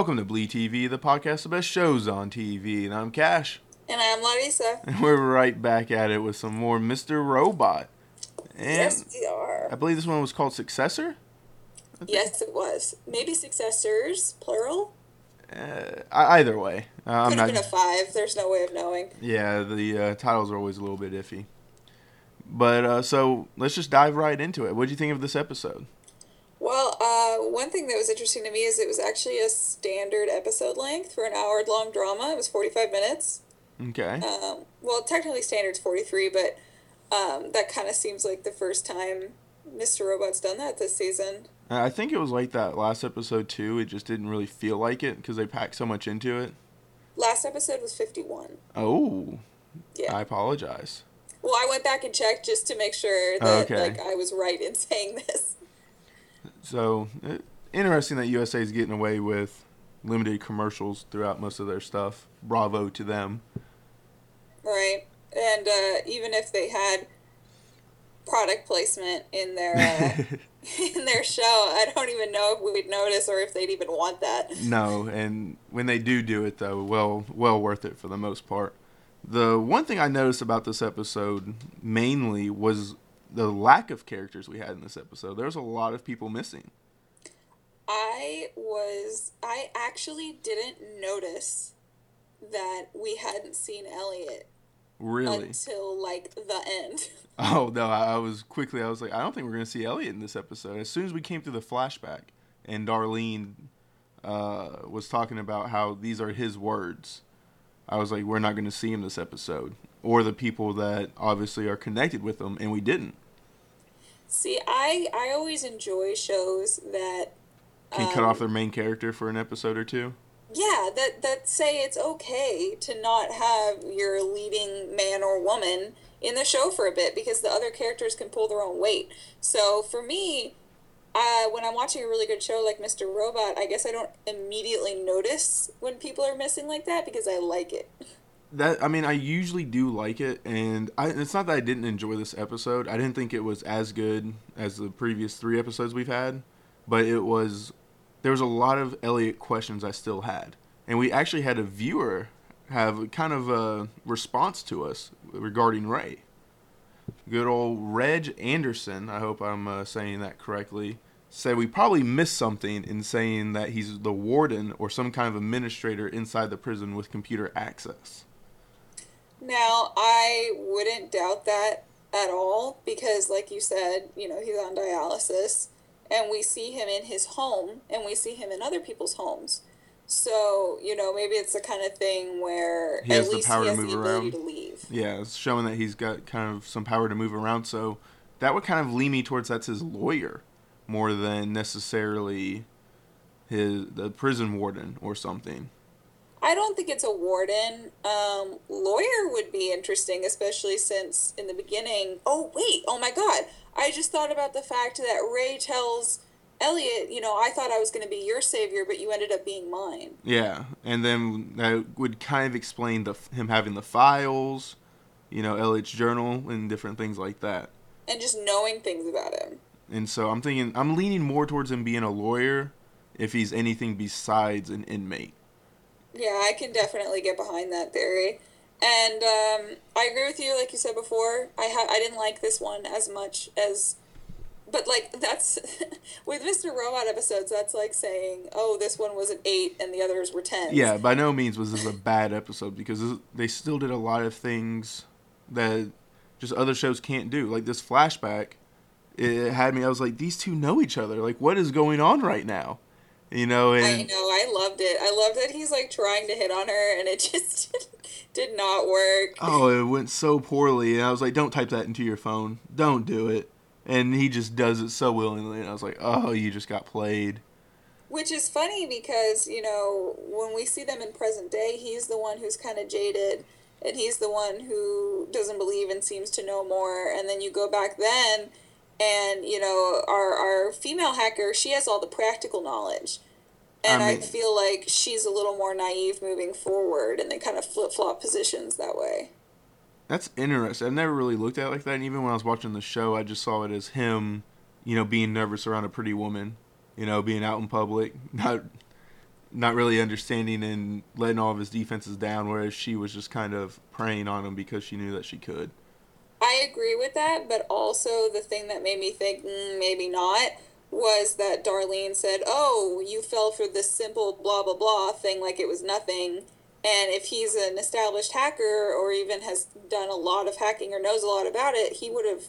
Welcome to Bleed TV, the podcast of best shows on TV. And I'm Cash. And I'm Larissa. And we're right back at it with some more Mr. Robot. And yes, we are. I believe this one was called Successor? Yes, it was. Maybe successors, plural? Uh, either way. Uh, I'm Could not, have been a five. There's no way of knowing. yeah, the uh, titles are always a little bit iffy. But uh, so let's just dive right into it. What do you think of this episode? Well, uh, one thing that was interesting to me is it was actually a standard episode length for an hour long drama. It was 45 minutes. Okay. Um, well, technically standard's 43, but um, that kind of seems like the first time Mr. Robot's done that this season. I think it was like that last episode too. It just didn't really feel like it because they packed so much into it. Last episode was 51. Oh, Yeah. I apologize. Well, I went back and checked just to make sure that Okay. like I was right in saying this. So uh, interesting that USA is getting away with limited commercials throughout most of their stuff. Bravo to them. Right. And uh, even if they had product placement in their uh, in their show, I don't even know if we'd notice or if they'd even want that. no, and when they do do it though, well, well worth it for the most part. The one thing I noticed about this episode mainly was the lack of characters we had in this episode. There's a lot of people missing. I was I actually didn't notice that we hadn't seen Elliot Really? until like the end. Oh no! I I was quickly. I was like, I don't think we're gonna see Elliot in this episode. As soon as we came through the flashback, and Darlene uh, was talking about how these are his words, I was like, we're not gonna see him this episode, or the people that obviously are connected with him, and we didn't. See, I I always enjoy shows that Can cut off their main character for an episode or two. yeah that that say it's okay to not have your leading man or woman in the show for a bit because the other characters can pull their own weight so for me uh, when i'm watching a really good show like mr robot i guess i don't immediately notice when people are missing like that because i like it That I mean, I usually do like it, and I, it's not that I didn't enjoy this episode. I didn't think it was as good as the previous three episodes we've had, but it was. There was a lot of Elliot questions I still had, and we actually had a viewer have kind of a response to us regarding Ray. Good old Reg Anderson. I hope I'm uh, saying that correctly. Said we probably missed something in saying that he's the warden or some kind of administrator inside the prison with computer access. Now, I wouldn't doubt that at all because, like you said, you know, he's on dialysis and we see him in his home and we see him in other people's homes. So, you know, maybe it's the kind of thing where He at has the power he to move around. to leave. Yeah, it's showing that he's got kind of some power to move around. So that would kind of lean me towards that's his lawyer more than necessarily his the prison warden or something. I don't think it's a warden. Um, lawyer would be interesting, especially since in the beginning. Oh, wait. Oh, my God. I just thought about the fact that Ray tells Elliot, you know, I thought I was going to be your savior, but you ended up being mine. Yeah, and then that would kind of explain the him having the files, you know, Elliot's journal and different things like that. And just knowing things about him. And so I'm thinking I'm leaning more towards him being a lawyer if he's anything besides an inmate. Yeah, I can definitely get behind that theory. And um, I agree with you, like you said before. I ha- I didn't like this one as much as, but like that's with Mr. Robot episodes. That's like saying, oh, this one was an eight and the others were ten. Yeah, by no means was this a bad episode because this, they still did a lot of things that just other shows can't do. Like this flashback, it had me. I was like, these two know each other. Like, what is going on right now? You know, I know. I loved it. I loved that he's like trying to hit on her, and it just did not work. oh, it went so poorly. And I was like, don't type that into your phone. Don't do it. And he just does it so willingly. And I was like, oh, you just got played. Which is funny because, you know, when we see them in present day, he's the one who's kind of jaded and he's the one who doesn't believe and seems to know more. And then you go back then and, you know, our, our female hacker, she has all the practical knowledge. And I I, feel like she's a little more naive moving forward and they kind of flip flop positions that way. That's interesting. I've never really looked at it like that. And even when I was watching the show, I just saw it as him, you know, being nervous around a pretty woman, you know, being out in public. Not not really understanding and letting all of his defenses down, whereas she was just kind of preying on him because she knew that she could. I agree with that, but also the thing that made me think mm, maybe not was that Darlene said, "Oh, you fell for this simple blah blah blah thing like it was nothing." And if he's an established hacker or even has done a lot of hacking or knows a lot about it, he would have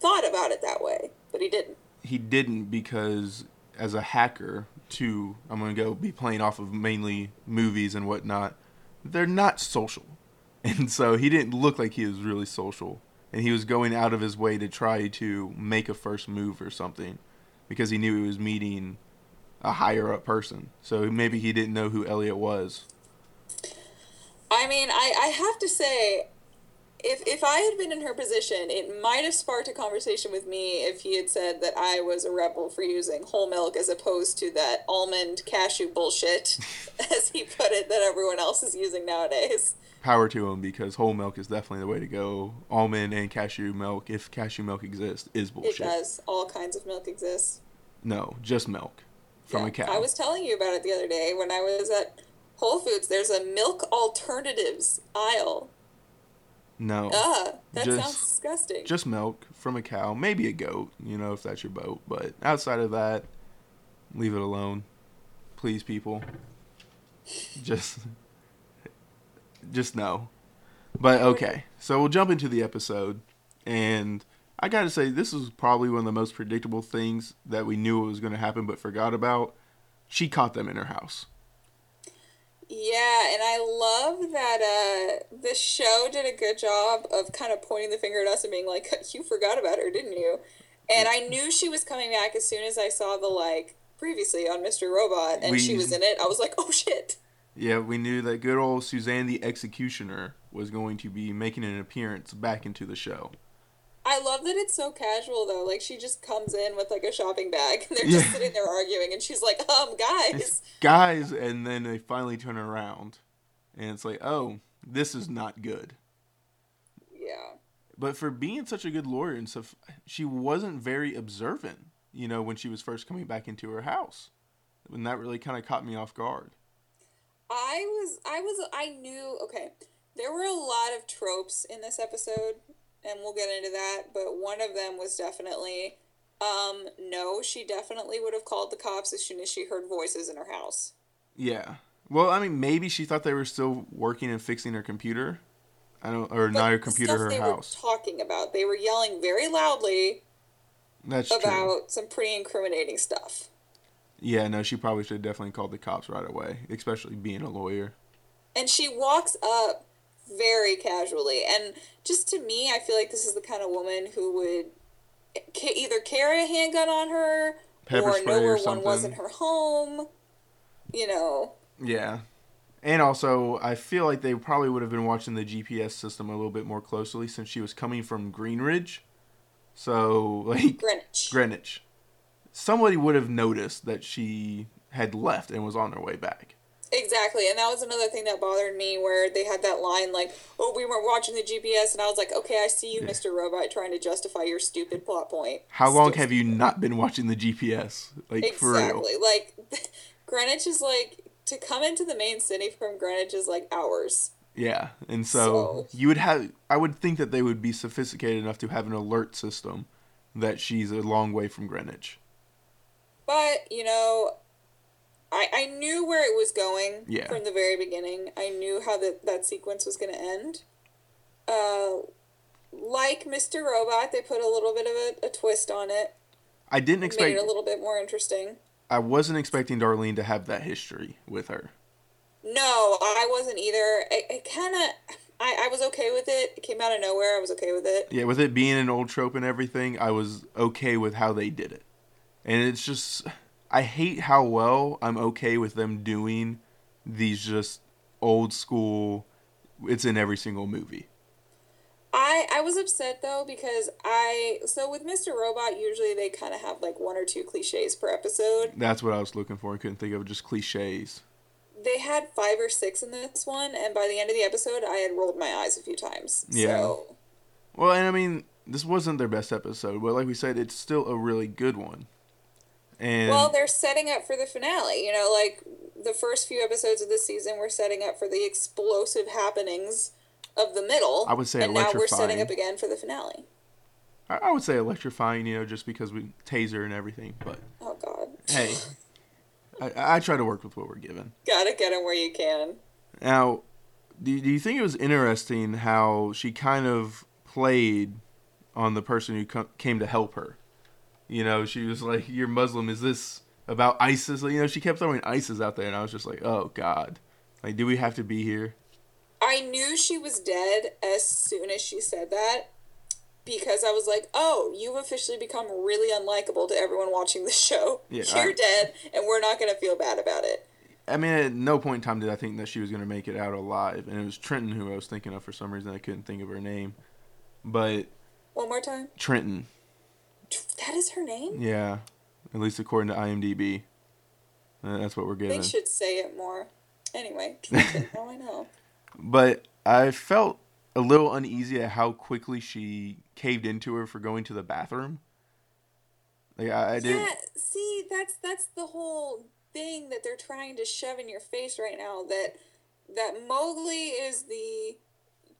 thought about it that way, but he didn't. He didn't because as a hacker, too, I'm gonna go be playing off of mainly movies and whatnot. They're not social, and so he didn't look like he was really social, and he was going out of his way to try to make a first move or something, because he knew he was meeting a higher up person. So maybe he didn't know who Elliot was. I mean, I, I have to say, if if I had been in her position, it might have sparked a conversation with me if he had said that I was a rebel for using whole milk as opposed to that almond cashew bullshit, as he put it, that everyone else is using nowadays. Power to him because whole milk is definitely the way to go. Almond and cashew milk, if cashew milk exists, is bullshit. It does. All kinds of milk exists. No, just milk from Yeah. a cow. I was telling you about it the other day when I was at Whole Foods. There's a milk alternatives aisle. no, Ugh, that Just- sounds disgusting. just milk from a cow, maybe a goat, you know, if that's your boat. But outside of that, leave it alone, please, people. Just, just no. But okay, so we'll jump into the episode, and I gotta say, this was probably one of the most predictable things that we knew was going to happen, but forgot about. She caught them in her house. Yeah, and I love that uh, the show did a good job of kind of pointing the finger at us and being like, "You forgot about her, didn't you?" And I knew she was coming back as soon as I saw the like previously on Mr. Robot, and she was in it. I was like, "Oh shit!" Yeah, we knew that good old Suzanne the Executioner was going to be making an appearance back into the show. I love that it's so casual though. Like she just comes in with like a shopping bag, and they're Yeah. just sitting there arguing, and she's like, "Um, guys." It's guys, and then they finally turn around, and it's like, oh, this is not good. Yeah. But for being such a good lawyer and stuff, she wasn't very observant. You know, when she was first coming back into her house, and that really kind of caught me off guard. I was I was I knew okay. There were a lot of tropes in this episode and we'll get into that, but one of them was definitely um no, she definitely would have called the cops as soon as she heard voices in her house. Yeah. Well, I mean, maybe she thought they were still working and fixing her computer. I don't, or not her computer, her house. talking about. They were yelling very loudly That's true. about some pretty incriminating stuff. Yeah, no, she probably should have definitely called the cops right away, especially being a lawyer. And she walks up very casually. And just to me, I feel like this is the kind of woman who would ca- either carry a handgun on her Pepper or know where one was in her home. You know, Yeah. And also, I feel like they probably would have been watching the GPS system a little bit more closely since she was coming from Greenridge. So, like, Greenwich. Greenwich. Somebody would have noticed that she had left and was on her way back. Exactly. And that was another thing that bothered me where they had that line like, oh, we weren't watching the GPS. And I was like, okay, I see you, Yeah. Mr. Robot, trying to justify your stupid plot point. How long Still have you not been watching the GPS? Like, for real. Exactly. Like, Greenwich is like, to come into the main city from Greenwich is like hours. Yeah, and so, So- you would have. I would think that they would be sophisticated enough to have an alert system that she's a long way from Greenwich. But, you know, I, I knew where it was going Yeah. from the very beginning. I knew how that that sequence was going to end. Uh, like Mr. Robot, they put a little bit of a, a twist on it. I didn't Made expect. it a little bit more interesting. I wasn't expecting Darlene to have that history with her. No, I wasn't either. I, I kind of, I, I was okay with it. It came out of nowhere. I was okay with it. Yeah, with it being an old trope and everything, I was okay with how they did it. And it's just, I hate how well I'm okay with them doing these just old school. It's in every single movie. I, I was upset though because I so with Mr. Robot usually they kind of have like one or two cliches per episode. That's what I was looking for. I couldn't think of just cliches. They had five or six in this one, and by the end of the episode, I had rolled my eyes a few times. Yeah. So Well, and I mean, this wasn't their best episode, but like we said, it's still a really good one. And Well, they're setting up for the finale. You know, like the first few episodes of this season, we're setting up for the explosive happenings of the middle. I would say and now we're setting up again for the finale. I, I would say electrifying, you know, just because we taser and everything. But Oh God. hey, I, I try to work with what we're given. Gotta get him where you can. Now, do, do you think it was interesting how she kind of played on the person who co- came to help her? You know, she was like, "You're Muslim. Is this about ISIS?" You know, she kept throwing ISIS out there, and I was just like, "Oh God, like, do we have to be here?" I knew she was dead as soon as she said that because I was like, oh, you've officially become really unlikable to everyone watching the show. Yeah, You're I- dead, and we're not going to feel bad about it. I mean, at no point in time did I think that she was going to make it out alive, and it was Trenton who I was thinking of for some reason. I couldn't think of her name, but One more time. Trenton, That is her name? yeah, at least according to IMDb, Uh, that's what we're getting. They should say it more. Anyway, now I know. but I felt a little uneasy at how quickly she caved into her for going to the bathroom. Like I, I didn't. Yeah, see, that's that's the whole thing that they're trying to shove in your face right now. That that Mobley is the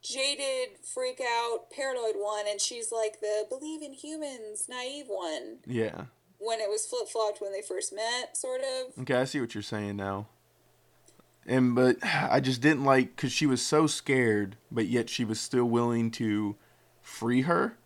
jaded, freak out, paranoid one, and she's like the believe in humans, naive one. Yeah. When it was flip flopped when they first met, sort of. Okay, I see what you're saying now. And but I just didn't like because she was so scared, but yet she was still willing to free her.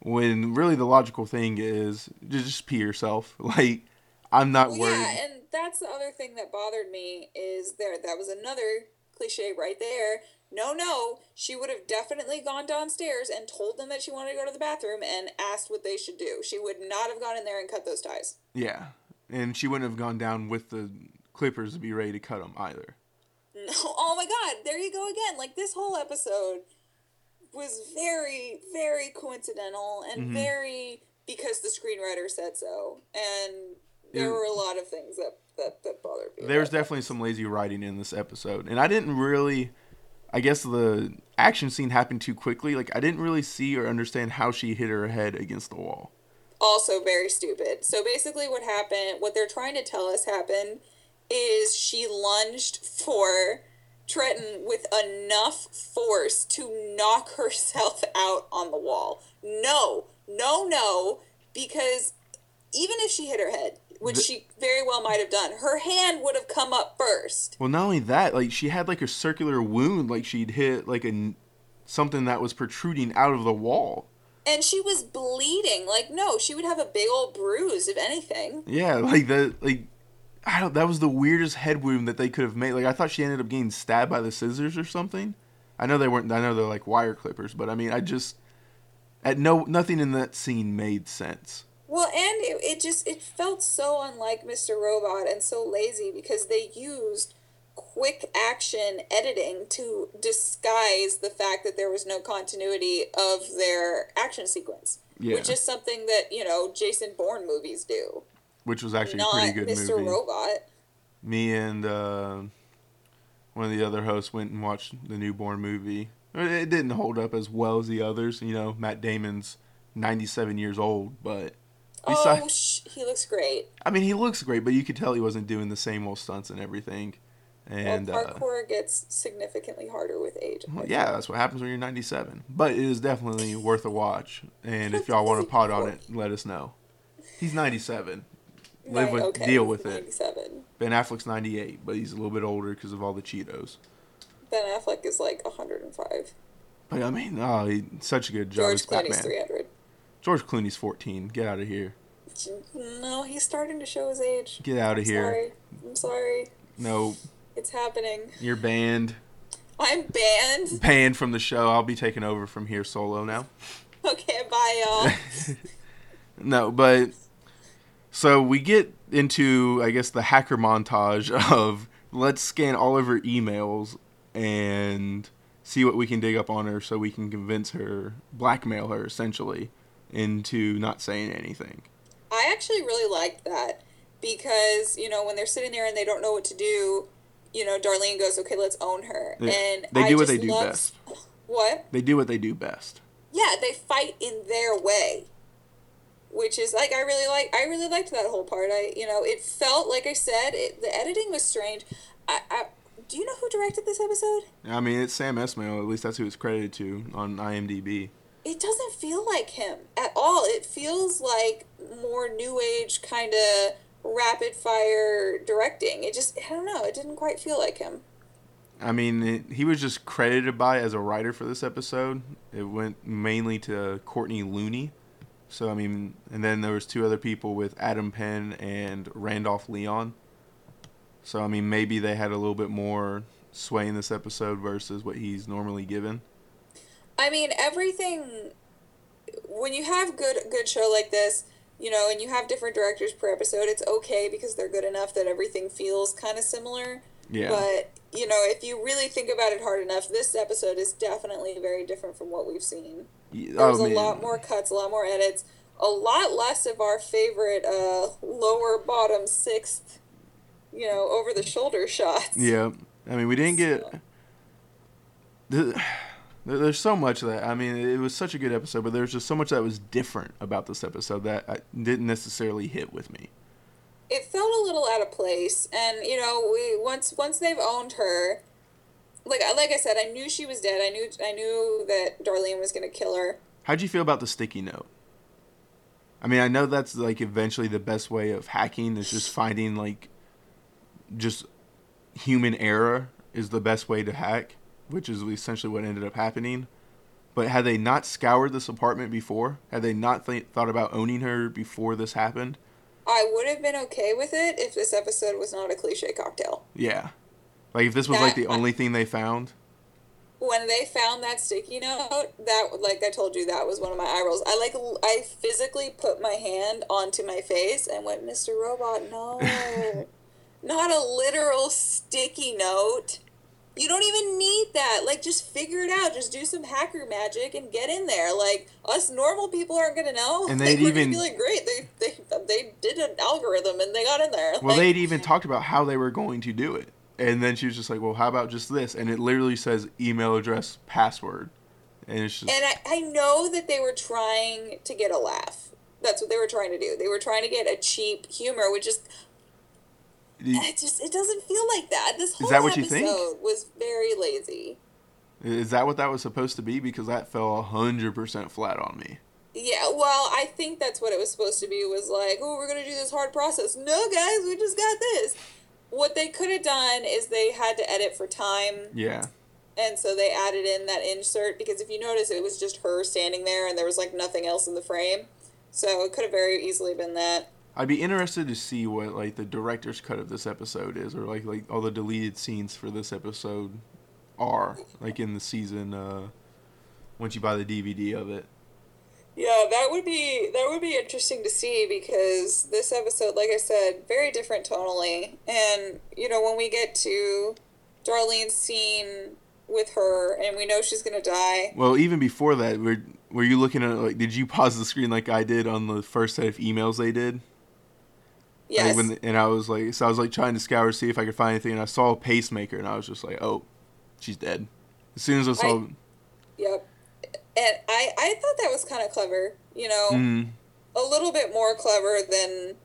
When really the logical thing is just pee yourself. Like I'm not Well, worried. yeah, and that's the other thing that bothered me is there. That was another cliche right there. No, no, she would have definitely gone downstairs and told them that she wanted to go to the bathroom and asked what they should do. She would not have gone in there and cut those ties. Yeah, and she wouldn't have gone down with the clippers to be ready to cut them either. No, oh my God, there you go again. Like this whole episode was very, very coincidental and Mm-hmm. very because the screenwriter said so. And there Yeah. were a lot of things that that, that bothered me. There was definitely some lazy writing in this episode, and I didn't really. I guess the action scene happened too quickly. Like I didn't really see or understand how she hit her head against the wall. also very stupid. So basically, what happened, what they're trying to tell us happened, is she lunged for Trenton with enough force to knock herself out on the wall. No, no, no, because even if she hit her head, which The- she very well might have done, her hand would have come up first. Well, not only that, like she had like a circular wound, like she'd hit like a something that was protruding out of the wall. And she was bleeding. Like, no, she would have a big old bruise, if anything. Yeah, like that, like I don't. That was the weirdest head wound that they could have made. Like I thought she ended up getting stabbed by the scissors or something. I know they weren't. I know they're like wire clippers, but I mean, I just at no nothing in that scene made sense. Well, and it, it just it felt so unlike Mr. Robot and so lazy because they used quick action editing to disguise the fact that there was no continuity of their action sequence. Yeah. Which is something that, you know, Jason Bourne movies do. Which was actually a pretty good Mr. movie. Robot. Me and uh, one of the other hosts went and watched the new Bourne movie. It didn't hold up as well as the others. You know, Matt Damon's ninety-seven years old, but Oh, sh- he looks great. I mean, he looks great, but you could tell he wasn't doing the same old stunts and everything. And well, uh, gets significantly harder with age. well, yeah, that's what happens when you're 97. But it is definitely worth a watch. And if y'all want to pod on it, let us know. He's 97. Live Right, with, okay, deal with it. 97. Ben Affleck's 98, but he's a little bit older because of all the Cheetos. Ben Affleck is like 105. But I mean, oh, he such a good job George Clooney's 300. George Clooney's 14. Get out of here. No, he's starting to show his age. Get out of I'm here. Sorry. I'm sorry. No, It's happening. you're banned. I'm banned. Banned from the show. I'll be taking over from here solo now. Okay, bye, y'all. No, but so we get into I guess the hacker montage of let's scan all of her emails and see what we can dig up on her so we can convince her, blackmail her essentially into not saying anything. I actually really liked that because, you know, when they're sitting there and they don't know what to do, you know, Darlene goes, okay, let's own her. Yeah, And they I do what they do loved- best. What? They do what they do best. Yeah, they fight in their way. which is like I really like I really liked that whole part. I you know it felt like I said it, the editing was strange. I, I do you know who directed this episode? I mean, it's Sam Esmail. At least that's who it's credited to on IMDb. It doesn't feel like him at all. It feels like more new age kind of rapid fire directing. It just I don't know. It didn't quite feel like him. I mean, it, he was just credited by as a writer for this episode. It went mainly to Courtney Looney. So I mean, and then there was two other people with Adam Penn and Randolph Leon. So I mean, maybe they had a little bit more sway in this episode versus what he's normally given. I mean, everything when you have good good show like this, you know, and you have different directors per episode, it's okay because they're good enough that everything feels kind of similar. Yeah. But you know, if you really think about it hard enough, this episode is definitely very different from what we've seen. Yeah, There was I a lot more cuts, a lot more edits, a lot less of our favorite uh, lower bottom sixth, you know, over the shoulder shots. Yeah, I mean, we didn't get. So- There- There's so much that I mean, it was such a good episode, but there's just so much that was different about this episode that I didn't necessarily hit with me. it felt a little out of place and you know we once once they've owned her like like i said i knew she was dead i knew i knew that darlene was going to kill her How'd you feel about the sticky note? I mean, I know that's like eventually the best way of hacking is just finding like just human error is the best way to hack, which is essentially what ended up happening. But had they not scoured this apartment before, had they not th- thought about owning her before this happened, i would have been okay with it if this episode was not a cliche cocktail. Yeah. Like if this was like the only thing they found, when they found that sticky note that like i told you that was one of my eye rolls. I like I physically put my hand onto my face and went mr robot no. Not a literal sticky note you don't even need that like just figure it out just do some hacker magic and get in there like us normal people aren't gonna know And they'd we're even- be like great they, they they did an algorithm and they got in there well, like, they'd even talked about how they were going to do it. And then she was just like, well, how about just this? And it literally says email address, password. And it's just. And I, I know that they were trying to get a laugh. That's what they were trying to do. They were trying to get a cheap humor, which is it just it doesn't feel like that. This whole that what you episode think? was very lazy. Is that what that was supposed to be? Because that fell 100% flat on me. Yeah, well, I think that's what it was supposed to be. Was like, oh, we're gonna do this hard process. No, guys, we just got this. What they could have done is they had to edit for time, Yeah. and so they added in that insert because if you notice, it was just her standing there, and there was like nothing else in the frame. So it could have very easily been that. I'd be interested to see what like the director's cut of this episode is, or like like all the deleted scenes for this episode are, like in the season. uh Once you buy the DVD of it. Yeah, that would be that would be interesting to see because this episode, like I said, very different tonally. And you know, when we get to Darlene's scene with her and we know she's gonna die. Well, even before that, were were you looking at like? Did you pause the screen like I did on the first set of emails they did? Like, Yes. when and I was like, so I was like trying to scour see if I could find anything, and I saw a pacemaker, and I was just like, oh, she's dead. As soon as I saw, Yep. And I I thought that was kind of clever. You know, mm, a little bit more clever than.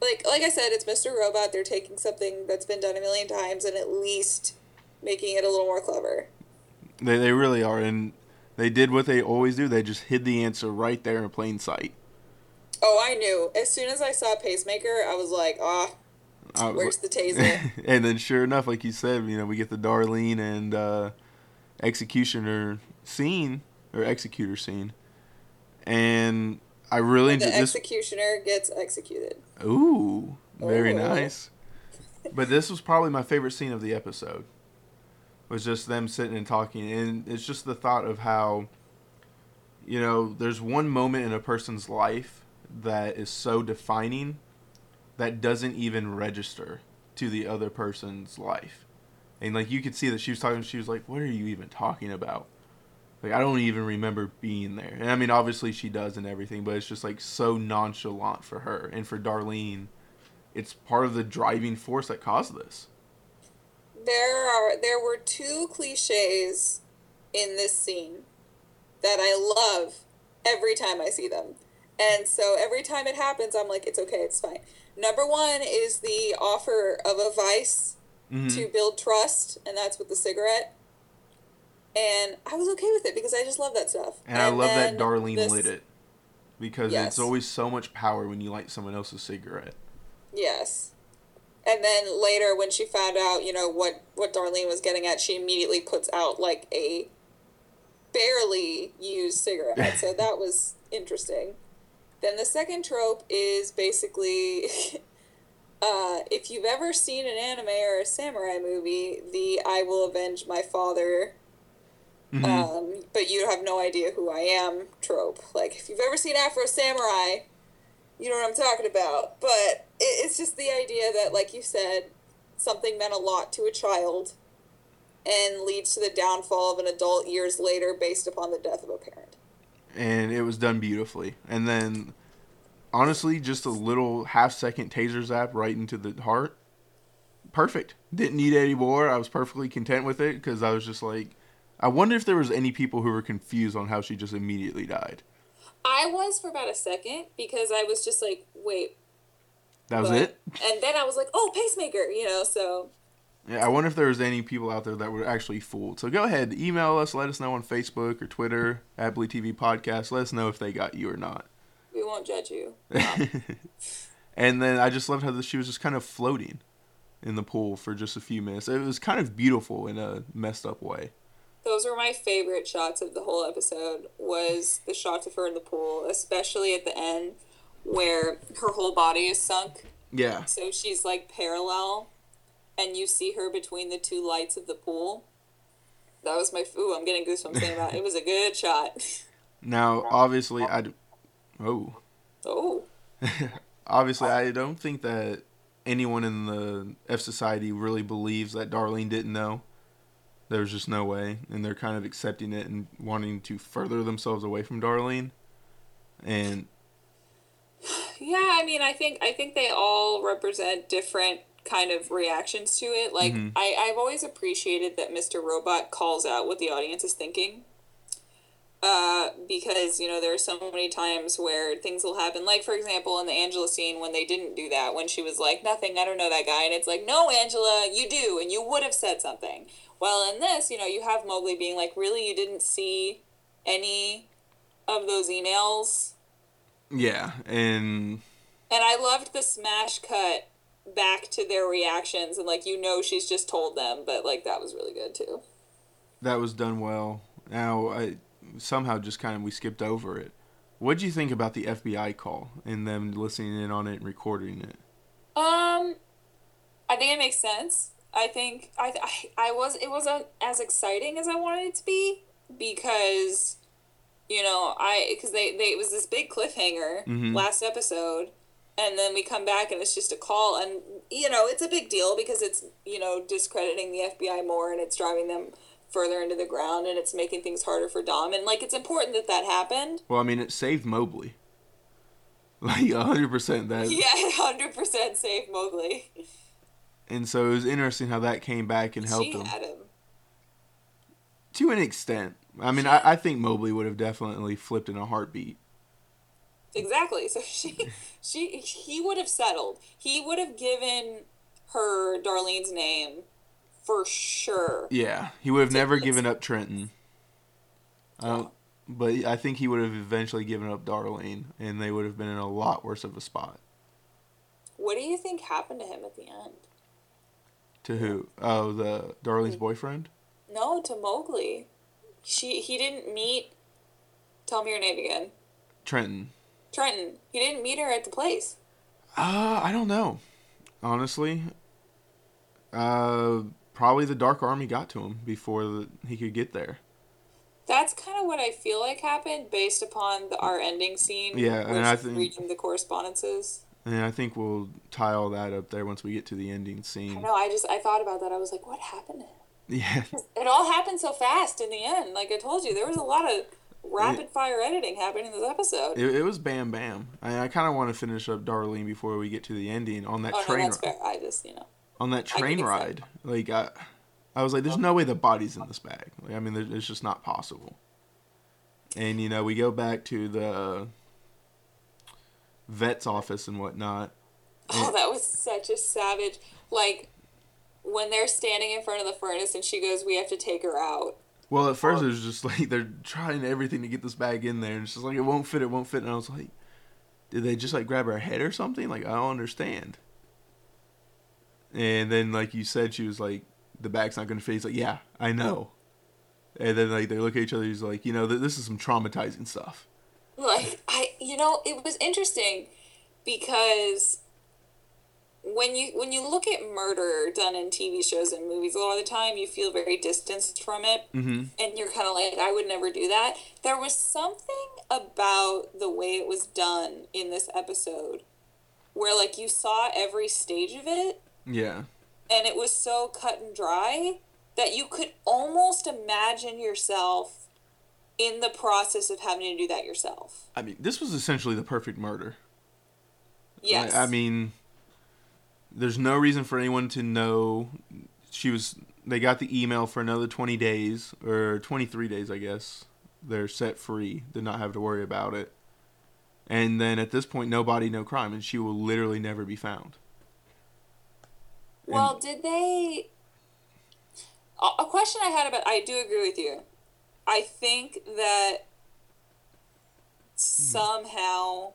Like, like I said, it's Mr. Robot. They're taking something that's been done a million times and at least making it a little more clever. they they really are, and they did what they always do. They just hid the answer right there in plain sight. Oh, I knew. As soon as I saw Pacemaker, I was like, ah, was where's like- the taser? and then sure enough, like you said, you know, we get the Darlene and uh, executioner scene or executor scene, and I really the this. executioner gets executed. Ooh, very Ooh. nice. But this was probably my favorite scene of the episode. Was just them sitting and talking, and it's just the thought of how, you know, there's one moment in a person's life that is so defining that doesn't even register to the other person's life. And like you could see that she was talking, she was like, "What are you even talking about?" Like I don't even remember being there. And I mean, obviously she does and everything, but it's just like so nonchalant for her and for Darlene. It's part of the driving force that caused this. There are there were two cliches in this scene that I love every time I see them. And so every time it happens, I'm like, it's okay, it's fine. Number one is the offer of a vice Mhm. to build trust, and that's with the cigarette. And I was okay with it because I just love that stuff. And, I love that Darlene this- lit it because Yes. it's always so much power when you light someone else's cigarette. Yes. And then later, when she found out, you know what what Darlene was getting at, she immediately puts out like a barely used cigarette. so that was interesting. Then the second trope is basically, uh, if you've ever seen an anime or a samurai movie, the "I will avenge my father," Mhm. um, but you have no idea who I am trope. Like if you've ever seen Afro Samurai, you know what I'm talking about. But it, it's just the idea that, like you said, something meant a lot to a child and leads to the downfall of an adult years later based upon the death of a parent. And it was done beautifully. And then, honestly, just a little half second taser zap right into the heart. Perfect. Didn't need any more. I was perfectly content with it because I was just like, I wonder if there was any people who were confused on how she just immediately died. I was for about a second because I was just like, wait. That was what? it. And then I was like, oh, pacemaker, you know, so. Yeah, I wonder if there was any people out there that were actually fooled. So go ahead, email us, let us know on Facebook or Twitter at Bleed TV Podcast. Let us know if they got you or not. We won't judge you. and then I just loved how the, she was just kind of floating in the pool for just a few minutes. It was kind of beautiful in a messed up way. Those were my favorite shots of the whole episode. Was the shots of her in the pool, especially at the end, where her whole body is sunk, Yeah, so she's like parallel, and you see her between the two lights of the pool. That was my ooh. I'm getting goosebumps thinking about. It It was a good shot. Now, obviously, I d- oh, Oh, obviously, I don't think that anyone in the F Society really believes that Darlene didn't know. There's just no way, and they're kind of accepting it and wanting to further themselves away from Darlene. And yeah. I mean, I think I think they all represent different kind of reactions to it. Like Mhm. I, I've always appreciated that Mr. Robot calls out what the audience is thinking. Uh, because you know there are so many times where things will happen. Like for example, in the Angela scene when they didn't do that, when she was like, "Nothing, I don't know that guy," and it's like, "No, Angela, you do, and you would have said something." Well, in this, you know, you have Mobley being like, "Really, you didn't see any of those emails?" yeah, and And I loved the smash cut back to their reactions and like you know she's just told them, but like that was really good too. that was done well. Now, I somehow just kind of we skipped over it. What do you think about the FBI call and them listening in on it and recording it? Um I think it makes sense. I think I I, I was it wasn't as exciting as I wanted it to be because you know, I because they, they it was this big cliffhanger Mhm. last episode and then we come back and it's just a call and you know, it's a big deal because it's, you know, discrediting the FBI more and it's driving them further into the ground and it's making things harder for Dom and like it's important that that happened. Well, I mean, it saved Mobley. Like hundred percent that, Yeah, 100% save mobley and so it was interesting how that came back and helped him him. to an extent. I mean, I, I think Mobley would have definitely flipped in a heartbeat. Exactly. So she, she, he would have settled. He would have given her Darlene's name for sure. Yeah, he would have never given up Trenton. I don't, oh. but I think he would have eventually given up Darlene, and they would have been in a lot worse of a spot. What do you think happened to him at the end? To who? Oh, the Darlene's boyfriend. No, to Mobley. She, he didn't meet. Tell me your name again. Trenton. Trenton. He didn't meet her at the place. Uh, I don't know. Honestly. Uh, probably the Dark Army got to him before the, he could get there. That's kind of what I feel like happened based upon the our ending scene. Yeah, and I think- reading the correspondences. And I think we'll tie all that up there once we get to the ending scene. No, I just I thought about that. I was like, what happened? Yeah. It all happened so fast in the end. Like I told you, there was a lot of rapid fire editing happening in this episode. It, it was bam bam. I, I kind of want to finish up Darlene before we get to the ending on that oh no, train that's ride. fair. I just you know. On that train that. ride, like I, I was like, "There's no way the body's in this bag." Like, I mean, it's just not possible. And you know, we go back to the vet's office and whatnot. Oh, that was such a savage. Like when they're standing in front of the furnace and she goes, "We have to take her out." Well, at first it was just like they're trying everything to get this bag in there, and it's just like it won't fit, it won't fit, and I was like, did they just like grab her head or something? Like I don't understand. And then, like you said, she was like, the bag's not gonna fit. He's like, yeah, I know. And then like they look at each other. He's like, you know, th- this is some traumatizing stuff. Like I, you know, it was interesting because when you when you look at murder done in TV shows and movies, a lot of the time you feel very distanced from it, Mm-hmm. and you're kind of like, I would never do that. There was something about the way it was done in this episode, where like you saw every stage of it, Yeah. and it was so cut and dry that you could almost imagine yourself in the process of having to do that yourself. I mean, this was essentially the perfect murder. Yes. I, I mean, there's no reason for anyone to know she was. They got the email for another 20 days or 23 days, I guess. They're set free. Did not have to worry about it. And then at this point, nobody no crime, and she will literally never be found. Well, did they? A a question I had about. I do agree with you. I think that hmm. somehow,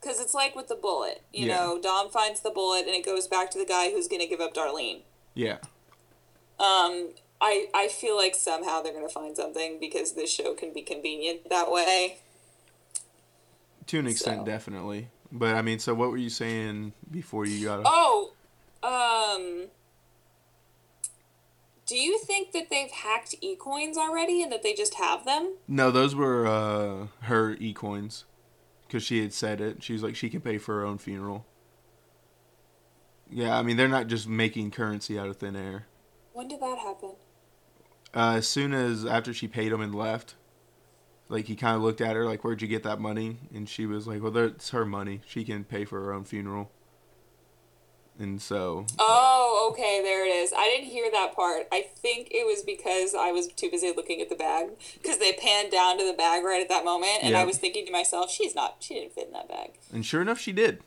because it's like with the bullet. You Yeah. know, Dom finds the bullet, and it goes back to the guy who's going to give up Darlene. Yeah. Um, I I feel like somehow they're going to find something because this show can be convenient that way. To an extent, So. definitely. But I mean, so what were you saying before you got? Oh, um, do you think that they've hacked ecoins already and that they just have them? No, those were uh, her e coins, because she had said it. She was like, she can pay for her own funeral. Yeah, I mean, they're not just making currency out of thin air. When did that happen? Uh, as soon as after she paid him and left, like he kind of looked at her like, "Where'd you get that money?" And she was like, "Well, that's her money. She can pay for her own funeral." And so, Oh, okay, there it is. I didn't hear that part. I think it was because I was too busy looking at the bag because they panned down to the bag right at that moment, and I was thinking to myself, "She's not. She didn't fit in that bag." and sure enough, she did.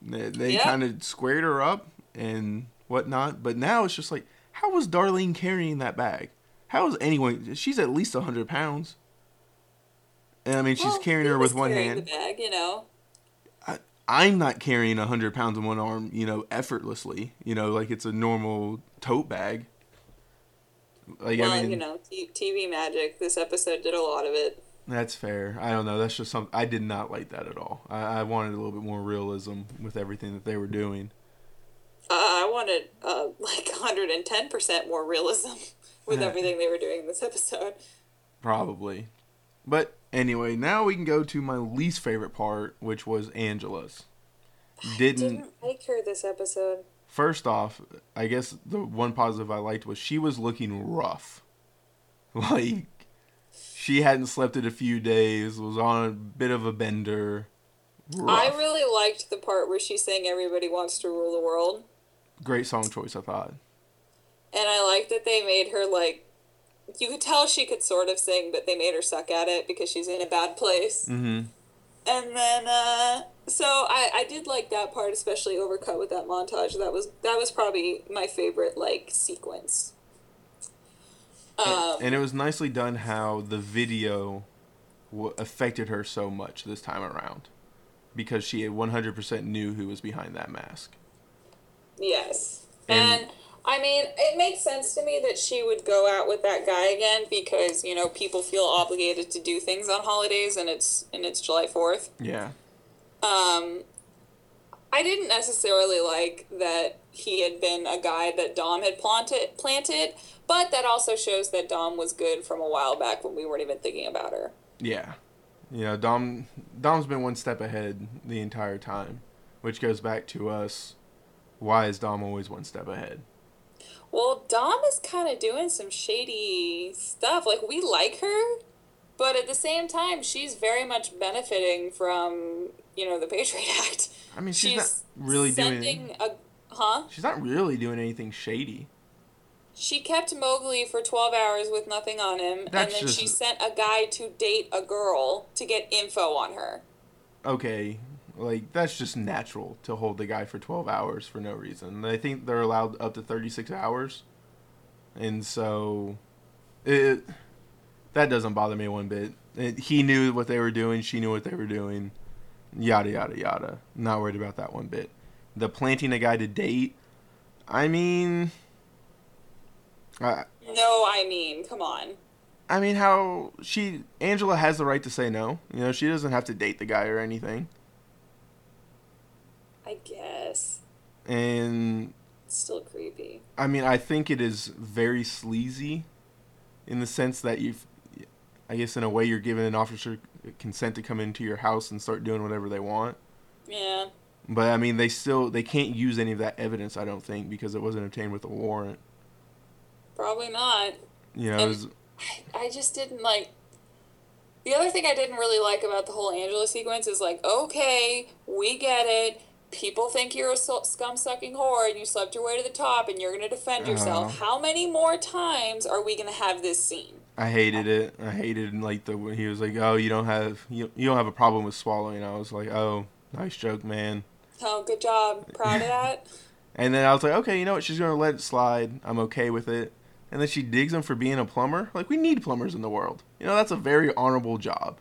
They, they Yeah. kind of squared her up and whatnot. But now it's just like, how was Darlene carrying that bag? How is anyone? She's at least hundred pounds. And I mean, she's Well, carrying her with one carrying hand. The bag, you know. I'm not carrying hundred pounds in one arm, you know, effortlessly. You know, like it's a normal tote bag. Like well, I mean, you know, TV magic. This episode did a lot of it. that's fair. I don't know. That's just something I did not like that at all. I, I wanted a little bit more realism with everything that they were doing. Uh, I wanted uh, like 110% more realism with everything they were doing in this episode. Probably. But anyway, now we can go to my least favorite part, which was Angela's. Didn't Didn't like her this episode. first off, I guess the one positive I liked was she was looking rough. Like she hadn't slept in a few days, was on a bit of a bender. Rough. I really liked the part where she's saying everybody wants to rule the world. Great song choice, I thought. And I like that they made her like you could tell she could sort of sing, but they made her suck at it because she's in a bad place. Mm-hmm. And then uh so I, I did like that part, especially overcut with that montage. That was that was probably my favorite like sequence. Um, and it was nicely done how the video w- affected her so much this time around because she had 100% knew who was behind that mask. Yes. And- And, I mean, it makes sense to me that she would go out with that guy again because, you know, people feel obligated to do things on holidays and it's and it's July 4th. Yeah. Um I didn't necessarily like that he had been a guy that Dom had planted planted, but that also shows that Dom was good from a while back when we weren't even thinking about her. Yeah. You know, Dom Dom's been one step ahead the entire time, which goes back to us why is Dom always one step ahead? Well, Dom is kind of doing some shady stuff. Like we like her, but at the same time, she's very much benefiting from you know the Patriot Act. I mean, she's, not really doing a huh. She's not really doing anything shady. She kept Mobley for twelve hours with nothing on him, That's and then just- she sent a guy to date a girl to get info on her. Okay, Like that's just natural to hold the guy for 12 hours for no reason. I think they're allowed up to 36 hours. And so it that doesn't bother me one bit. It, he knew what they were doing, she knew what they were doing. Yada yada yada. Not worried about that one bit. The planting a guy to date, I mean I, No, I mean, come on. I mean, how she Angela has the right to say no. You know, she doesn't have to date the guy or anything. I guess. And It's still creepy. I mean, I think it is very sleazy, in the sense that you've, I guess, in a way, you're giving an officer consent to come into your house and start doing whatever they want. Yeah. But I mean, they still they can't use any of that evidence. I don't think because it wasn't obtained with a warrant. Probably not. You know, was- I, I just didn't like. The other thing I didn't really like about the whole Angela sequence is like, okay, we get it. People think you're a scum sucking whore and you slept your way to the top and you're going to defend yourself. Uh-huh. How many more times are we going to have this scene? I hated it. I hated like the when he was like, "Oh, you don't have you, you don't have a problem with swallowing." I was like, "Oh, nice joke, man." Oh, good job. Proud of that. And then I was like, okay, you know what? She's gonna let it slide. I'm okay with it. And then she digs him for being a plumber. Like we need plumbers in the world. You know, that's a very honorable job.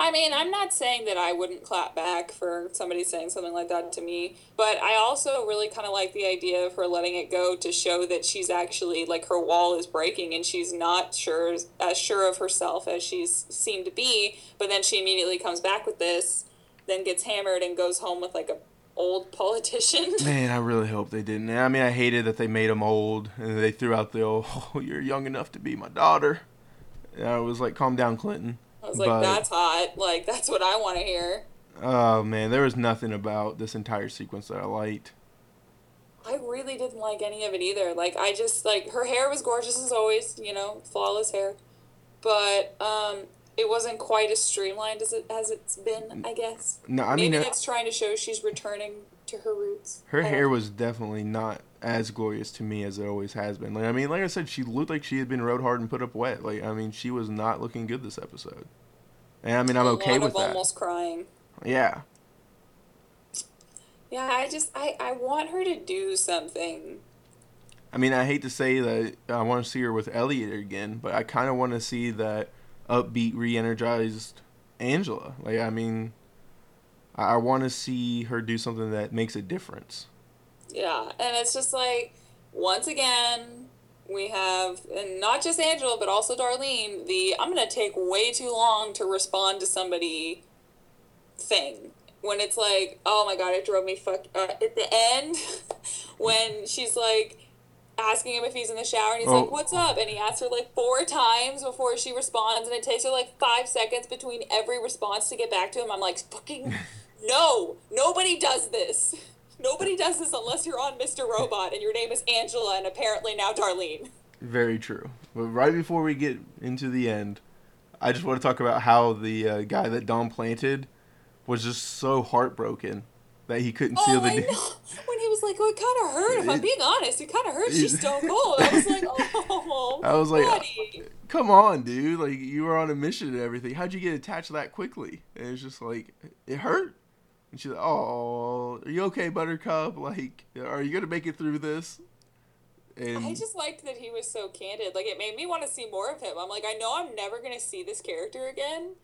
I mean, I'm not saying that I wouldn't clap back for somebody saying something like that to me, but I also really kind of like the idea of her letting it go to show that she's actually like her wall is breaking and she's not sure as sure of herself as she's seemed to be, but then she immediately comes back with this, then gets hammered and goes home with like a old politician. Man, I really hope they didn't. I mean, I hated that they made him old and they threw out the old, "Oh, you're young enough to be my daughter." And I was like, calm down, Clinton. I was like, But- that's hot. Like that's what I want to hear. Oh man, there was nothing about this entire sequence that I liked. I really didn't like any of it either. Like I just like her hair was gorgeous as always, you know, flawless hair. But um it wasn't quite as streamlined as it as it's been, I guess. No, I mean, uh, it's trying to show she's returning to her roots. her hair know. was definitely not as glorious to me as it always has been. Like I mean, like I said, she looked like she had been rode hard and put up wet. Like I mean, she was not looking good this episode. And I mean, I'm a okay with of that. almost crying. Yeah. Yeah, I just I, I want her to do something. I mean, I hate to say that I want to see her with Elliot again, but I kind of want to see that upbeat, re-energized Angela. Like, I mean, I, I want to see her do something that makes a difference. Yeah, and it's just like once again we have and not just Angela but also Darlene the I'm gonna take way too long to respond to somebody thing. When it's like oh my god it drove me fuck uh, at the end when she's like asking him if he's in the shower and he's Oh. like what's up? And he asks her like four times before she responds and it takes her like five seconds between every response to get back to him. I'm like fucking no. Nobody does this nobody does this unless you're on Mr. Robot and your name is Angela and apparently now Darlene Very true. But right before we get into the end, I just want to talk about how the uh, guy that Dom planted was just so heartbroken that he couldn't seal oh the I deal. know when he was like oh it kind of hurt if I'm being honest it kind of hurt she's stone cold I was like oh I was like, buddy. Come on, dude! Like you were on a mission and everything. How'd you get attached that quickly? And it's just like it hurt. And she's like, "Oh, are you okay, Buttercup? Like, are you gonna make it through this?" And I just liked that he was so candid. Like it made me want to see more of him. I'm like, I know I'm never gonna see this character again,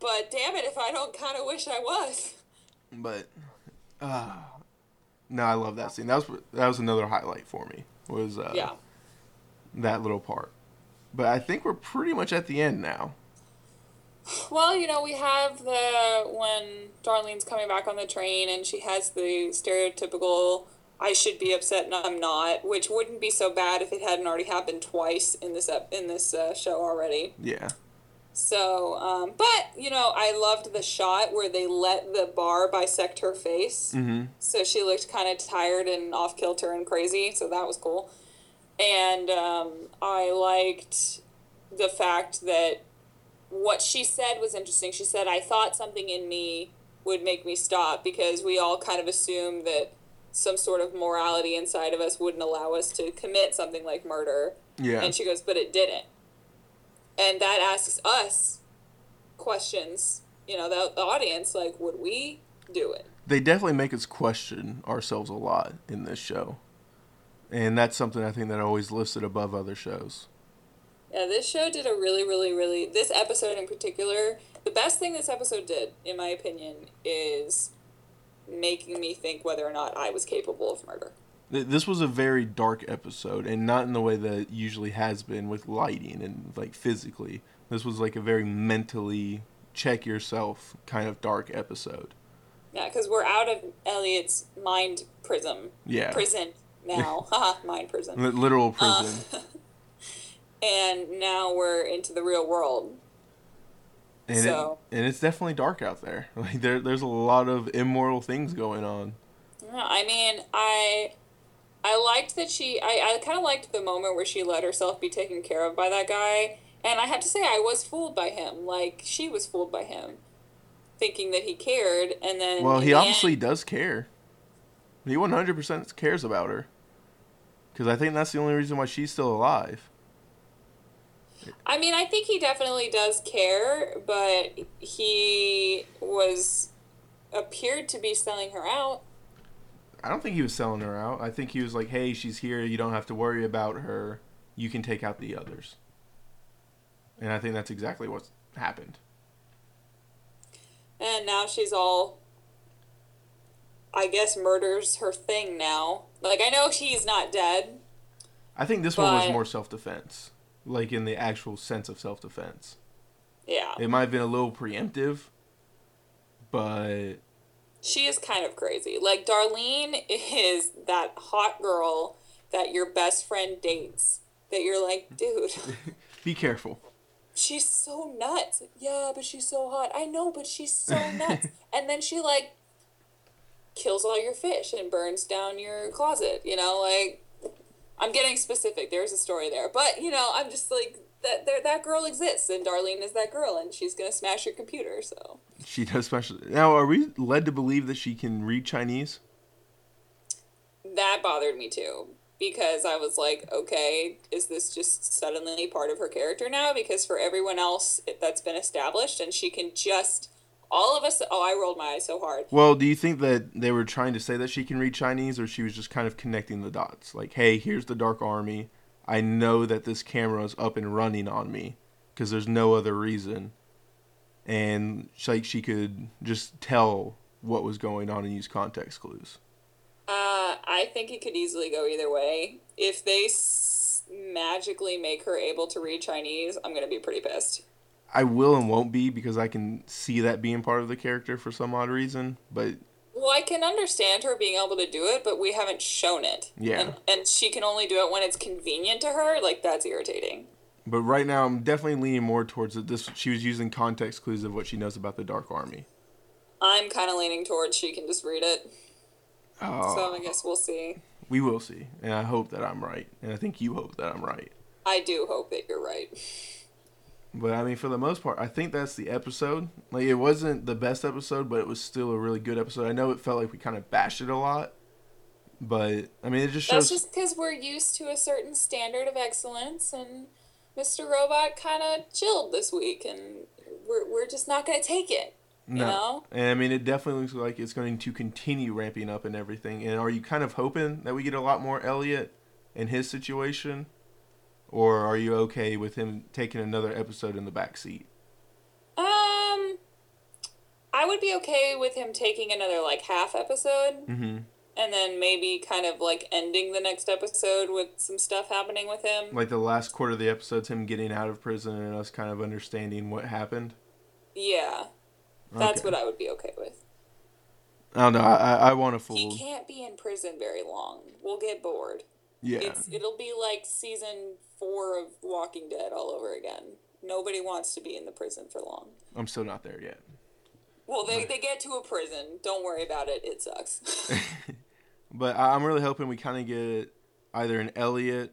but damn it, if I don't kind of wish I was. but, uh, no, I love that scene. That was that was another highlight for me. Was uh, yeah. that little part. But I think we're pretty much at the end now. Well, you know, we have the when Darlene's coming back on the train and she has the stereotypical I should be upset and I'm not, which wouldn't be so bad if it hadn't already happened twice in this ep- in this uh, show already. Yeah. So, um, but you know, I loved the shot where they let the bar bisect her face. Mm-hmm. So she looked kind of tired and off kilter and crazy. So that was cool. And um, I liked the fact that what she said was interesting. She said, I thought something in me would make me stop because we all kind of assume that some sort of morality inside of us wouldn't allow us to commit something like murder. Yeah. And she goes, but it didn't. And that asks us questions, you know, the, the audience, like, would we do it. They definitely make us question ourselves a lot in this show. And that's something I think that I always listed above other shows. Yeah, this show did a really, really, really. This episode in particular, the best thing this episode did, in my opinion, is making me think whether or not I was capable of murder. This was a very dark episode, and not in the way that it usually has been with lighting and like physically. This was like a very mentally check yourself kind of dark episode. Yeah, because we're out of Elliot's mind prism. Yeah. Prison now. Haha, mind prison. Li- Literal Uh, prison. and now we're into the real world. and, so- it, and it's definitely dark out there. Like there, there's a lot of immoral things going on. Yeah, I mean, I I liked that she I, I kind of liked the moment where she let herself be taken care of by that guy. And I have to say I was fooled by him. Like she was fooled by him. Thinking that he cared and then Well, he the obviously end- does care. He 100% cares about her. Because I think that's the only reason why she's still alive. I mean, I think he definitely does care, but he was appeared to be selling her out. I don't think he was selling her out. I think he was like, hey, she's here. You don't have to worry about her. You can take out the others. And I think that's exactly what's happened. And now she's all I guess murders her thing now. Like I know he's not dead. I think this one was more self defense. Like in the actual sense of self defense. Yeah. It might have been a little preemptive, but She is kind of crazy. Like Darlene is that hot girl that your best friend dates. That you're like, dude, be careful. she's so nuts. Yeah, but she's so hot. I know, but she's so nuts. and then she like kills all your fish and burns down your closet. You know, like I'm getting specific. There's a story there, but you know, I'm just like that. There, that girl exists, and Darlene is that girl, and she's gonna smash your computer. So She does special. Now, are we led to believe that she can read Chinese? that bothered me too because I was like, okay, is this just suddenly part of her character now? Because for everyone else, it, that's been established, and she can just all of us. Oh, I rolled my eyes so hard. Well, do you think that they were trying to say that she can read Chinese, or she was just kind of connecting the dots? Like, hey, here's the Dark Army. I know that this camera is up and running on me because there's no other reason. And she, like she could just tell what was going on and use context clues. Uh, I think it could easily go either way. If they s- magically make her able to read Chinese, I'm gonna be pretty pissed. I will and won't be because I can see that being part of the character for some odd reason. But Well, I can understand her being able to do it, but we haven't shown it. Yeah. And, and she can only do it when it's convenient to her. Like that's irritating. but right now I'm definitely leaning more towards it. This she was using context clues of what she knows about the Dark Army. I'm kind of leaning towards she can just read it. Oh. So I guess we'll see. We will see, and I hope that I'm right, and I think you hope that I'm right. I do hope that you're right. But I mean, for the most part, I think that's the episode. Like, it wasn't the best episode, but it was still a really good episode. I know it felt like we kind of bashed it a lot, but I mean, it just shows. That's just because we're used to a certain standard of excellence, and Mr. Robot kind of chilled this week, and we're, we're just not going to take it. no. know? And I mean, it definitely looks like it's going to continue ramping up and everything. And are you kind of hoping that we get a lot more Elliot in his situation? Or are you okay with him taking another episode in the back seat? Um, I would be okay with him taking another like half episode, Mm-hmm. and then maybe kind of like ending the next episode with some stuff happening with him. Like the last quarter of the episode's him getting out of prison and us kind of understanding what happened. Yeah, that's Okay. what I would be okay with. I don't know. I, I, I want a full. He can't be in prison very long. We'll get bored. Yeah. It's it'll be like season four of Walking Dead all over again. Nobody wants to be in the prison for long. I'm still not there yet. Well, they, they get to a prison. Don't worry about it. It sucks. But I'm really hoping we kind of get either an Elliot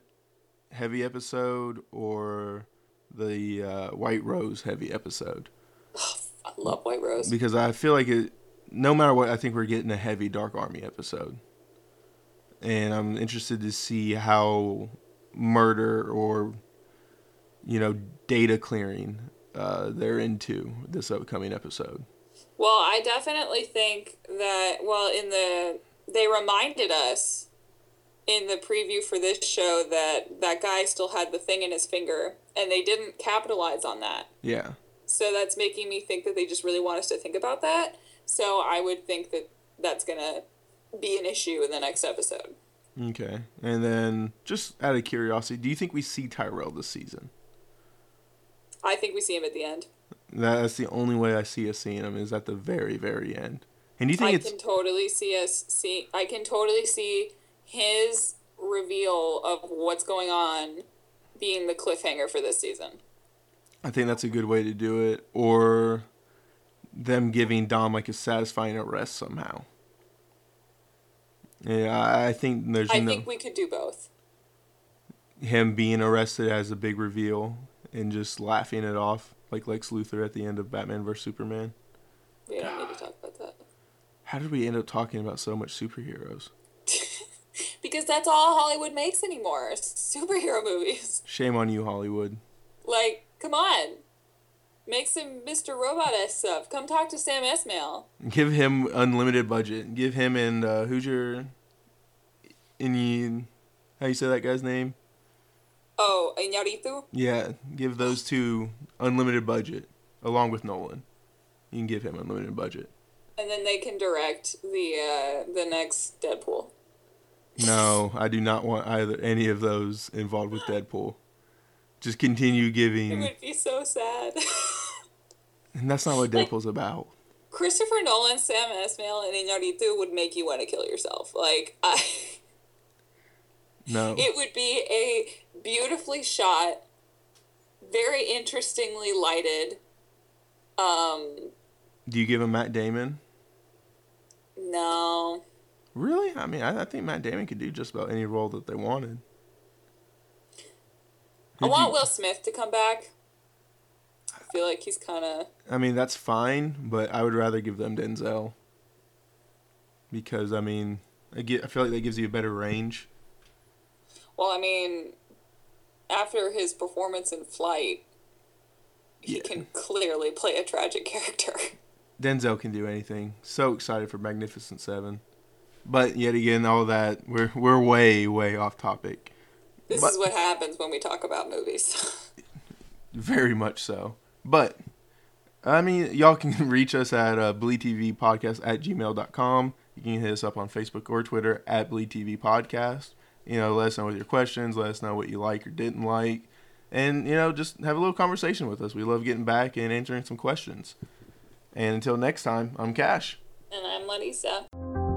heavy episode or the uh, White Rose heavy episode. I love White Rose. Because I feel like it, no matter what, I think we're getting a heavy Dark Army episode. And I'm interested to see how murder or, you know, data clearing uh, they're into this upcoming episode. Well, I definitely think that well in the they reminded us in the preview for this show that that guy still had the thing in his finger and they didn't capitalize on that. Yeah. So that's making me think that they just really want us to think about that. So I would think that that's going to be an issue in the next episode. Okay. And then, just out of curiosity, do you think we see Tyrell this season? I think we see him at the end. That's the only way I see us seeing him is at the very, very end. And do you think I it's can totally see us see. I can totally see his reveal of what's going on being the cliffhanger for this season. I think that's a good way to do it, or them giving Dom like a satisfying arrest somehow. Yeah, I I think there's I no think we could do both. him being arrested as a big reveal and just laughing it off like Lex Luthor at the end of Batman vs Superman. We don't need to talk about that. How did we end up talking about so much superheroes? Because that's all Hollywood makes anymore superhero movies. Shame on you, Hollywood. Like, come on. Make some Mr. Robot S stuff. Come talk to Sam Esmail. Give him unlimited budget. Give him and uh, who's your in how you say that guy's name? Oh, Iñárritu? Yeah, give those two unlimited budget along with Nolan. You can give him unlimited budget. And then they can direct the uh, the next Deadpool. No, I do not want either any of those involved with Deadpool. Just continue giving. It would be so sad. and that's not what Like- Deadpool's about. Christopher Nolan, Sam Esmail, and Iñárritu would make you want to kill yourself. Like, I, No, it would be a beautifully shot, very interestingly lighted. Um, do you give him Matt Damon? no, Really? I mean, I, I think Matt Damon could do just about any role that they wanted. I want you- Will Smith to come back. I feel like he's kind of I mean, that's fine, but I would rather give them Denzel. Because I mean, I get I feel like that gives you a better range. well. I mean, after his performance in Flight, he Yeah. can clearly play a tragic character. Denzel can do anything. So excited for Magnificent Seven. But yet again, all that we're we're way way off topic. This But- is what happens when we talk about movies. Very much so. But I mean, y'all can reach us at uh, bleedtv podcast at gmail.com. You can hit us up on Facebook or Twitter at Bleed TV Podcast. You know, let us know with your questions. Let us know what you like or didn't like. And, you know, just have a little conversation with us. We love getting back and answering some questions. And until next time, I'm Cash. and I'm Larissa.